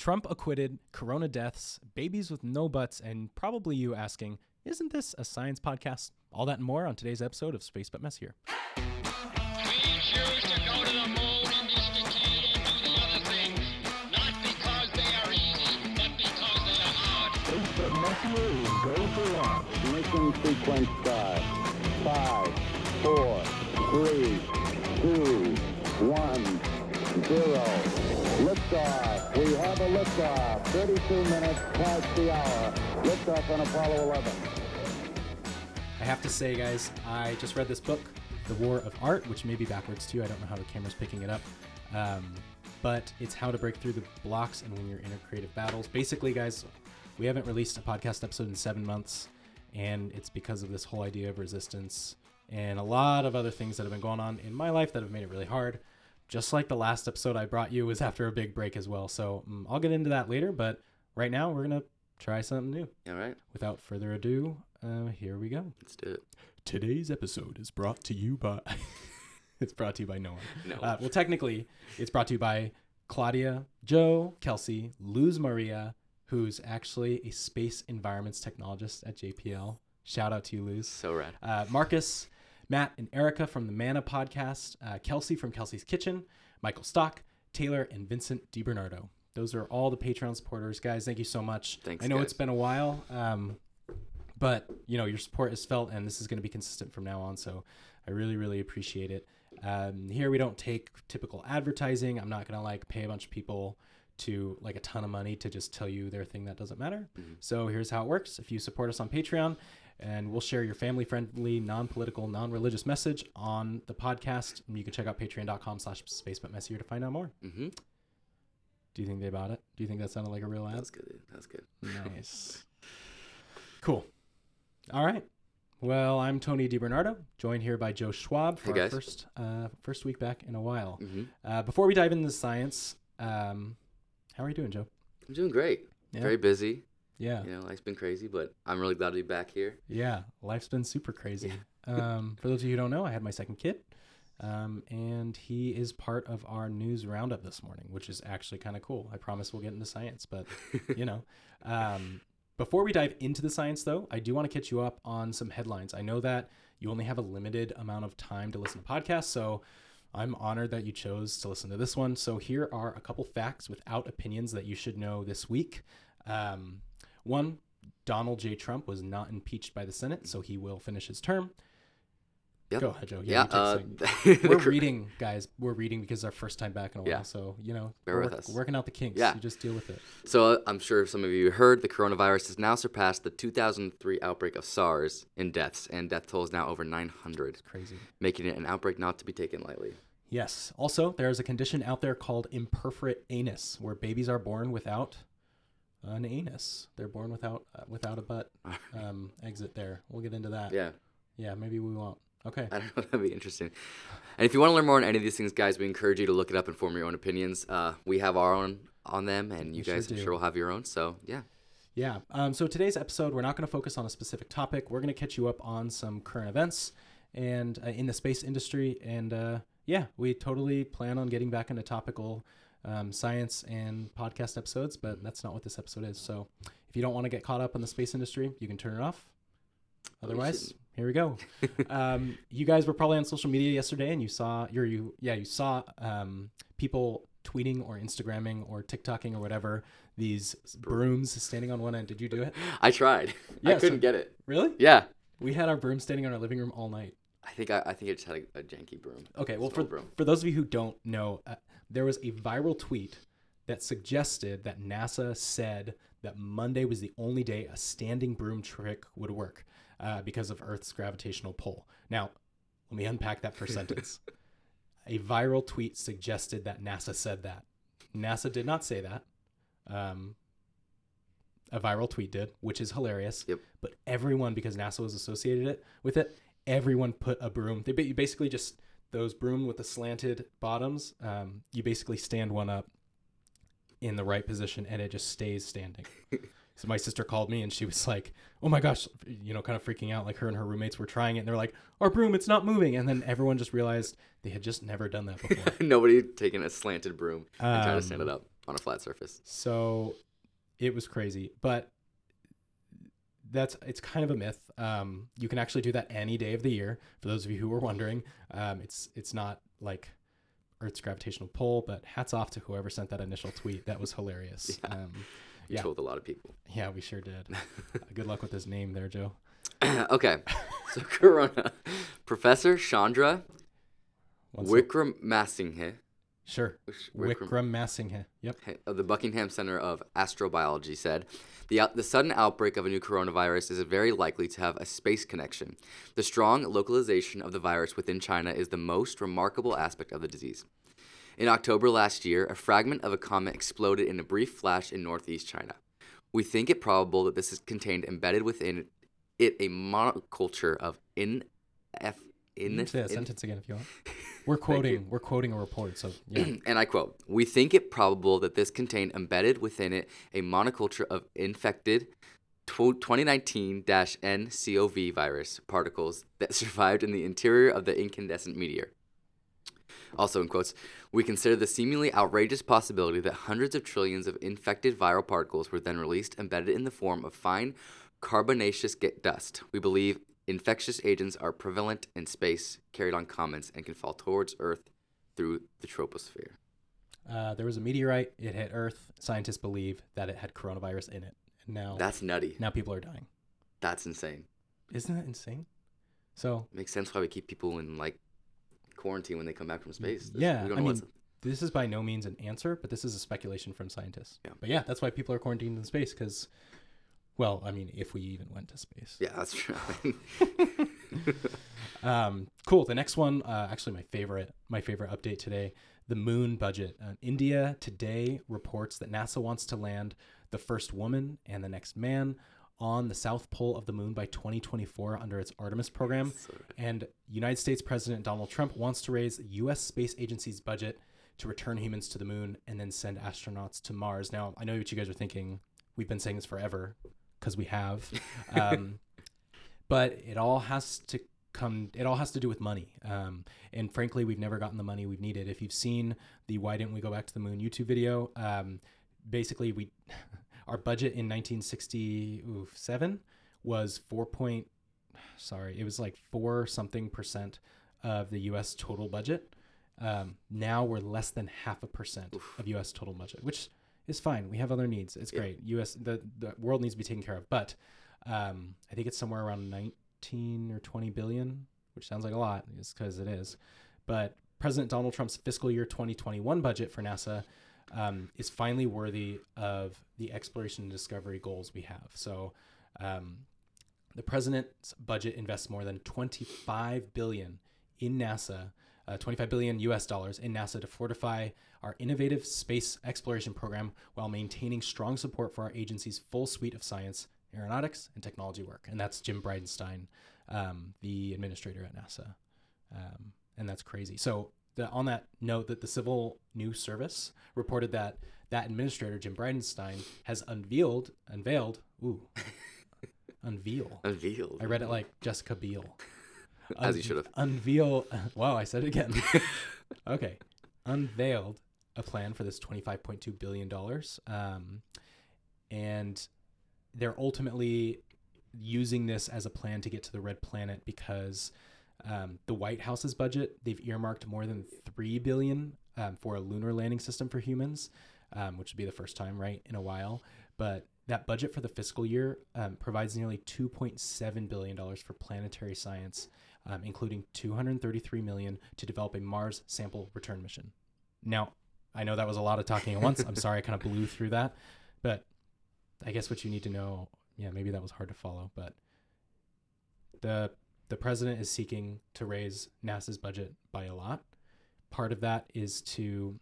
Trump acquitted, corona deaths, babies with no butts, and probably you asking, isn't this a science podcast? All that and more on today's episode of Space But Messier. We choose to go to the moon in this decade and do the other things, not because they are easy, but because they are hard. Go for launch. Ignition sequence start. Five, four, three, two, one, zero. Liftoff. A liftoff. 32 minutes past the hour. Liftoff on Apollo 11. I have to say, guys, I just read this book, The War of Art, which may be backwards too. I don't know how the camera's picking it up. Um, but it's how to break through the blocks and win your inner creative battles. Basically, guys, we haven't released a podcast episode in seven months, and it's because of this whole idea of resistance and a lot of other things that have been going on in my life that have made it really hard. Just like the last episode I brought you was after a big break as well. So um, I'll get into that later, but right now we're going to try something new. All right, Without further ado, uh, here we go. let's do it. Today's episode is brought to you by. it's brought to you by no one. No. Uh, well, technically, it's brought to you by Claudia, Joe, Kelsey, Luz Maria, who's actually a space environments technologist at JPL. Shout out to you, Luz. So rad. Uh, Marcus, Matt, and Erica from the Mana podcast, uh, Kelsey from Kelsey's Kitchen, Michael Stock, Taylor, and Vincent DiBernardo. Those are all the Patreon supporters, guys. Thank you so much. Thanks, I know guys. it's been a while, um, but you know your support is felt, and this is going to be consistent from now on. So I really, really appreciate it. Um, here we don't take typical advertising. I'm not going to like pay a bunch of people to like a ton of money to just tell you their thing that doesn't matter. So here's how it works. If you support us on Patreon, and we'll share your family-friendly, non-political, non-religious message on the podcast. And you can check out patreon.com slash spacebutmessier to find out more. Mm-hmm. Do you think they bought it? Do you think that sounded like a real ad? That's good. That's good. Nice. cool. All right. Well, I'm Tony DiBernardo, joined here by Joe Schwab for Hey, our first uh, first week back in a while. Mm-hmm. Uh, before we dive into the science, um, how are you doing, Joe? I'm doing great. Yeah. Very busy. Yeah. You know, life's been crazy, but I'm really glad to be back here. Yeah, life's been super crazy. um, for those of you who don't know, I had my second kid, um, and he is part of our news roundup this morning, which is actually kind of cool. I promise we'll get into science, but you know, um, before we dive into the science, though, I do want to catch you up on some headlines. I know that you only have a limited amount of time to listen to podcasts, so. I'm honored that you chose to listen to this one. So, here are a couple facts without opinions that you should know this week. Um, one, Donald J. Trump was not impeached by the Senate, so he will finish his term. Yep. Go ahead, Joe. Yeah. take uh, a the second. we're reading, guys. We're reading because it's our first time back in a while. Yeah. So you know, Bear we're with work- us. working out the kinks. Yeah. You just deal with it. So uh, I'm sure some of you heard the coronavirus has now surpassed the 2003 outbreak of SARS in deaths, and death toll is now over 900, Crazy. making it an outbreak not to be taken lightly. Yes. Also, there is a condition out there called imperforate anus, where babies are born without an anus. They're born without uh, without a butt um, exit. There. We'll get into that. Yeah. Yeah. Maybe we won't. Okay. I don't know. That'd be interesting. And if you want to learn more on any of these things, guys, we encourage you to look it up and form your own opinions. Uh, we have our own on them, and you We sure guys, I'm sure, will have your own. So, yeah. Yeah. Um, so today's episode, we're not going to focus on a specific topic. We're going to catch you up on some current events and uh, in the space industry. And uh, yeah, we totally plan on getting back into topical um, science and podcast episodes, but that's not what this episode is. So if you don't want to get caught up in the space industry, you can turn it off. Otherwise, here we go. um, you guys were probably on social media yesterday, and you saw your you yeah you saw um, people tweeting or Instagramming or TikToking or whatever these brooms standing on one end. Did you do it? I tried. Yeah, I couldn't so- get it. Really? Yeah. We had our broom standing on our living room all night. I think I, I think I just had a, a janky broom. Okay, well, for, broom. for those of you who don't know, uh, there was a viral tweet that suggested that NASA said that Monday was the only day a standing broom trick would work uh, because of Earth's gravitational pull. Now, let me unpack that first sentence. A viral tweet suggested that NASA said that. NASA did not say that. Um, a viral tweet did, which is hilarious. Yep. But everyone, because NASA was associated it with it, everyone put a broom. They basically just those broom with the slanted bottoms. Um, you basically stand one up in the right position, and it just stays standing. so my sister called me, and she was like, "Oh my gosh," you know, kind of freaking out. Like her and her roommates were trying it, and they're like, "Our broom, it's not moving." And then everyone just realized they had just never done that before. Nobody taking a slanted broom and trying to stand Um, it up. on a flat surface. So it was crazy, but that's it's kind of a myth. Um, you can actually do that any day of the year. For those of you who were wondering, um, it's it's not like Earth's gravitational pull, but hats off to whoever sent that initial tweet. That was hilarious. Yeah. Um, You Yeah. trolled a lot of people. yeah, we sure did. Uh, good luck with his name there, Joe. okay, so Corona. Professor Chandra sec. Sure. Wickram- Wickramasinghe. Yep. of the Buckingham Center of Astrobiology said the, the sudden outbreak of a new coronavirus is very likely to have a space connection. The strong localization of the virus within China is the most remarkable aspect of the disease. In October last year, a fragment of a comet exploded in a brief flash in northeast China. We think it probable that this is contained embedded within it a monoculture of in F in, You can say that in- sentence again if you want. We're quoting. We're quoting a report. So yeah. and I quote, We think it probable that this contained embedded within it a monoculture of infected 2019 nCoV virus particles that survived in the interior of the incandescent meteor. Also, in quotes, we consider the seemingly outrageous possibility that hundreds of trillions of infected viral particles were then released embedded in the form of fine carbonaceous dust. We believe infectious agents are prevalent in space, carried on comets, and can fall towards Earth through the troposphere. Uh, there was a meteorite. It hit Earth. Scientists believe that it had coronavirus in it. And now, That's nutty. now people are dying. That's insane. Isn't that insane? So Makes sense why we keep people in like quarantine when they come back from space. There's- yeah, I mean, this is by no means an answer, but this is a speculation from scientists. Yeah. But yeah, that's why people are quarantined in space because, well, I mean, if we even went to space. yeah, that's true. Um, cool. The next one, uh, actually, my favorite, my favorite update today, the moon budget. Uh, India today reports that NASA wants to land the first woman and the next man on the south pole of the moon by 2024 under its Artemis program. And United States President Donald Trump wants to raise the U.S. Space Agency's budget to return humans to the moon and then send astronauts to Mars. Now, I know what you guys are thinking. We've been saying this forever because we have. Um, but it all has to come it all has to do with money. Um, and frankly we've never gotten the money we've needed. If you've seen the why didn't we go back to the moon youtube video um, basically we our budget in 1967 was 4 point sorry it was like 4 something percent of the us total budget. Um, now we're less than half a percent of us total budget which is fine we have other needs it's Yeah. great us the, the world needs to be taken care of but um, I think it's somewhere around 19 or 20 billion, which sounds like a lot, is because it is. But President Donald Trump's fiscal year 2021 budget for NASA um, is finally worthy of the exploration and discovery goals we have. So, um, the president's budget invests more than 25 billion in NASA, uh, 25 billion US dollars in NASA to fortify our innovative space exploration program while maintaining strong support for our agency's full suite of science, aeronautics, and technology work. And that's Jim Bridenstine, um, the administrator at NASA. Um, and that's crazy. So, the, on that note, that the Civil News Service reported that that administrator, Jim Bridenstine, has unveiled, unveiled, ooh, unveil. Unveiled. I read it like Jessica Biel. As you should have. Unveil. Wow, I said it again. okay. Unveiled a plan for this $25.2 billion. Um, and they're ultimately using this as a plan to get to the red planet because um, the White House's budget, they've earmarked more than 3 billion um, for a lunar landing system for humans, um, which would be the first time, right, in a while. But that budget for the fiscal year um, provides nearly $2.7 billion for planetary science, um, including 233 million to develop a Mars sample return mission. Now, I know that was a lot of talking at once. I'm sorry I kind of blew through that, but I guess what you need to know, yeah, maybe that was hard to follow, but the the president is seeking to raise NASA's budget by a lot. Part of that is to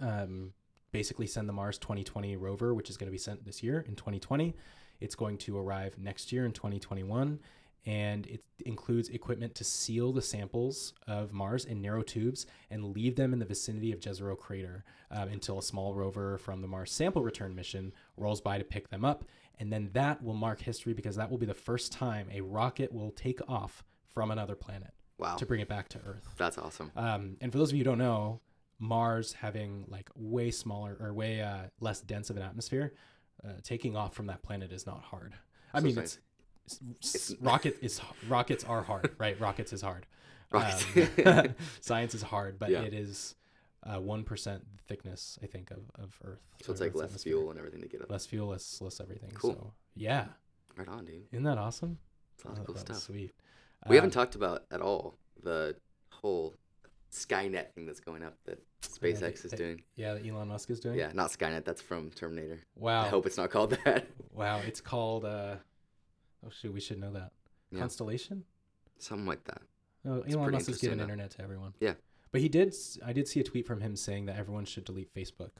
um, basically send the Mars 2020 rover, which is going to be sent this year in 2020. It's going to arrive next year in 2021, and it includes equipment to seal the samples of Mars in narrow tubes and leave them in the vicinity of Jezero crater um, until a small rover from the Mars sample return mission rolls by to pick them up. And then that will mark history because that will be the first time a rocket will take off from another planet Wow. to bring it back to Earth. That's awesome. Um, and for those of you who don't know, Mars having like way smaller or way uh, less dense of an atmosphere, uh, taking off from that planet is not hard. I So mean, it's, rocket is rockets are hard, right? Rockets is hard. Rockets. Um, science is hard, but Yeah. it is uh, one thickness, I think, of, of Earth. so it's like Earth's less atmosphere. fuel and everything to get up. less fuel, less less everything. Cool. So yeah, Right on, dude. isn't that awesome? It's a lot Oh, of cool stuff. Sweet. We Um, haven't talked about at all the whole Skynet thing that's going up that SpaceX is the- doing. Yeah, that Elon Musk is doing. Yeah, not Skynet. That's from Terminator. Wow. I hope it's not called that. Wow. It's called. uh Oh shoot, we should know that. Yeah. Constellation. Something like that. No, It's Elon Musk is giving internet to everyone. Yeah. But he did. I did see a tweet from him saying that everyone should delete Facebook.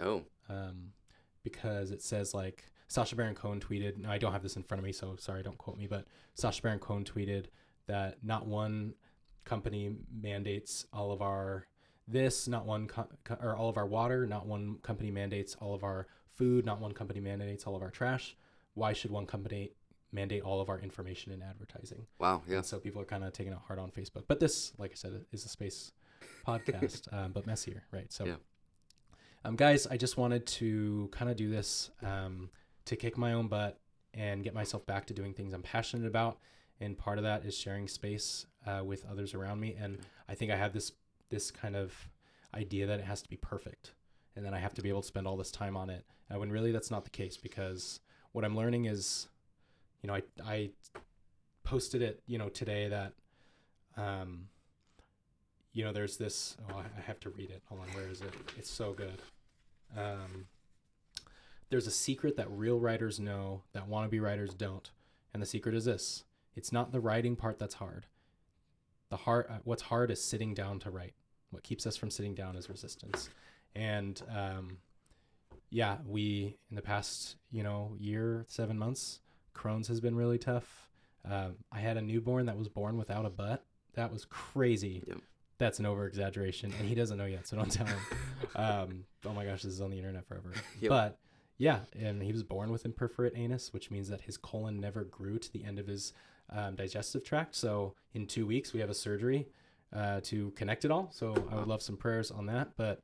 Oh, um, because it says like Sacha Baron Cohen tweeted. Now I don't have this in front of me, so sorry, don't quote me. But Sacha Baron Cohen tweeted that not one company mandates all of our this, not one co- or all of our water, not one company mandates all of our food, not one company mandates all of our trash. Why should one company mandate all of our information and advertising? wow. Yeah. And so people are kind of taking it hard on Facebook. But this, like I said, is a space podcast, um, but messier, right? So, Yeah. um, guys, I just wanted to kind of do this um, to kick my own butt and get myself back to doing things I'm passionate about. And part of that is sharing space uh, with others around me. And I think I have this this kind of idea that it has to be perfect, and then I have to be able to spend all this time on it. Uh, when really that's not the case, because what I'm learning is, you know, I I posted it, you know, today that, um, you know, there's this. Oh, I have to read it. Hold on, where is it? It's so good. Um, there's a secret that real writers know that wannabe writers don't, and the secret is this: it's not the writing part that's hard. The hard, uh, what's hard is sitting down to write. What keeps us from sitting down is resistance, and um, yeah, we in the past, you know, year seven months, Crohn's has been really tough. Um, I had a newborn that was born without a butt. That was crazy. Yep. That's an over exaggeration, and he doesn't know yet, so don't tell him. um, oh my gosh, this is on the internet forever. Yep. But yeah, and he was born with imperforate anus, which means that his colon never grew to the end of his um, digestive tract. So in two weeks, we have a surgery uh, to connect it all. So I would love some prayers on that. But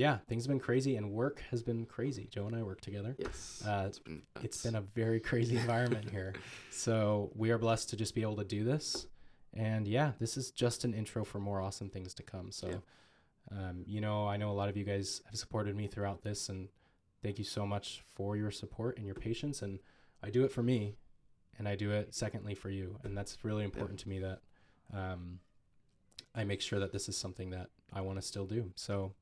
yeah, things have been crazy, and work has been crazy. Joe and I work together. Yes. Uh, it's been. It's been a very crazy environment here. So we are blessed to just be able to do this. And yeah, this is just an intro for more awesome things to come. So, um, you know, I know a lot of you guys have supported me throughout this, and thank you so much for your support and your patience. And I do it for me, and I do it secondly for you. And that's really important to me that um, I make sure that this is something that I want to still do. So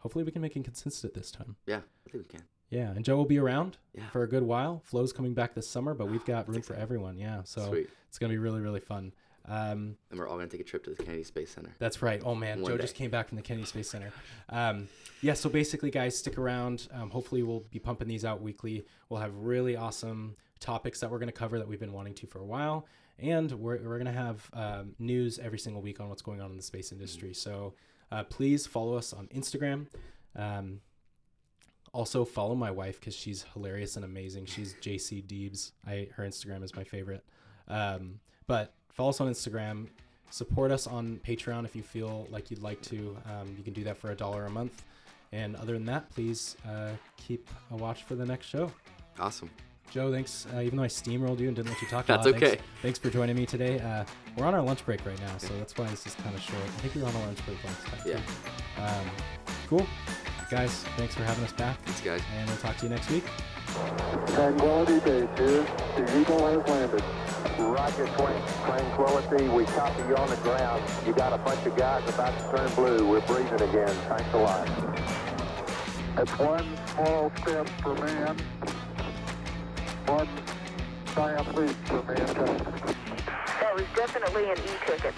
hopefully we can make it consistent this time. Yeah, I think we can. Yeah, and Joe will be around Yeah. for a good while. Flo's coming back this summer, but we've got room for everyone. Yeah, so Sweet. it's gonna be really really fun. Um, And we're all gonna take a trip to the Kennedy Space Center. that's right. Oh man, One Joe day. just came back from the Kennedy Space Center. Um, yeah, so basically, guys, stick around. Um, hopefully, we'll be pumping these out weekly. We'll have really awesome topics that we're gonna cover that we've been wanting to for a while, and we're we're gonna have um, news every single week on what's going on in the space industry. So uh, please follow us on Instagram. Um, also follow my wife because she's hilarious and amazing. She's JC Deebs. I her Instagram is my favorite. Um, but follow us on Instagram. Support us on Patreon if you feel like you'd like to. Um, you can do that for a dollar a month. And other than that, please uh, keep a watch for the next show. Awesome. Joe, thanks. Uh, even though I steamrolled you and didn't let you talk, a That's lot, thanks- okay. Thanks, for joining me today. Uh, we're on our lunch break right now, so that's why this is kind of short. I think we were on a lunch break last time. Yeah. Um, cool, guys. Thanks for having us back, Thanks, guys. and we'll talk to you next week. Tranquility Base here. The Eagle has landed. Roger, Tran- Tranquility. We copy you on the ground. You got a bunch of guys about to turn blue. We're breathing again. Thanks a lot. That's one small step for man, one That was definitely an e-ticket.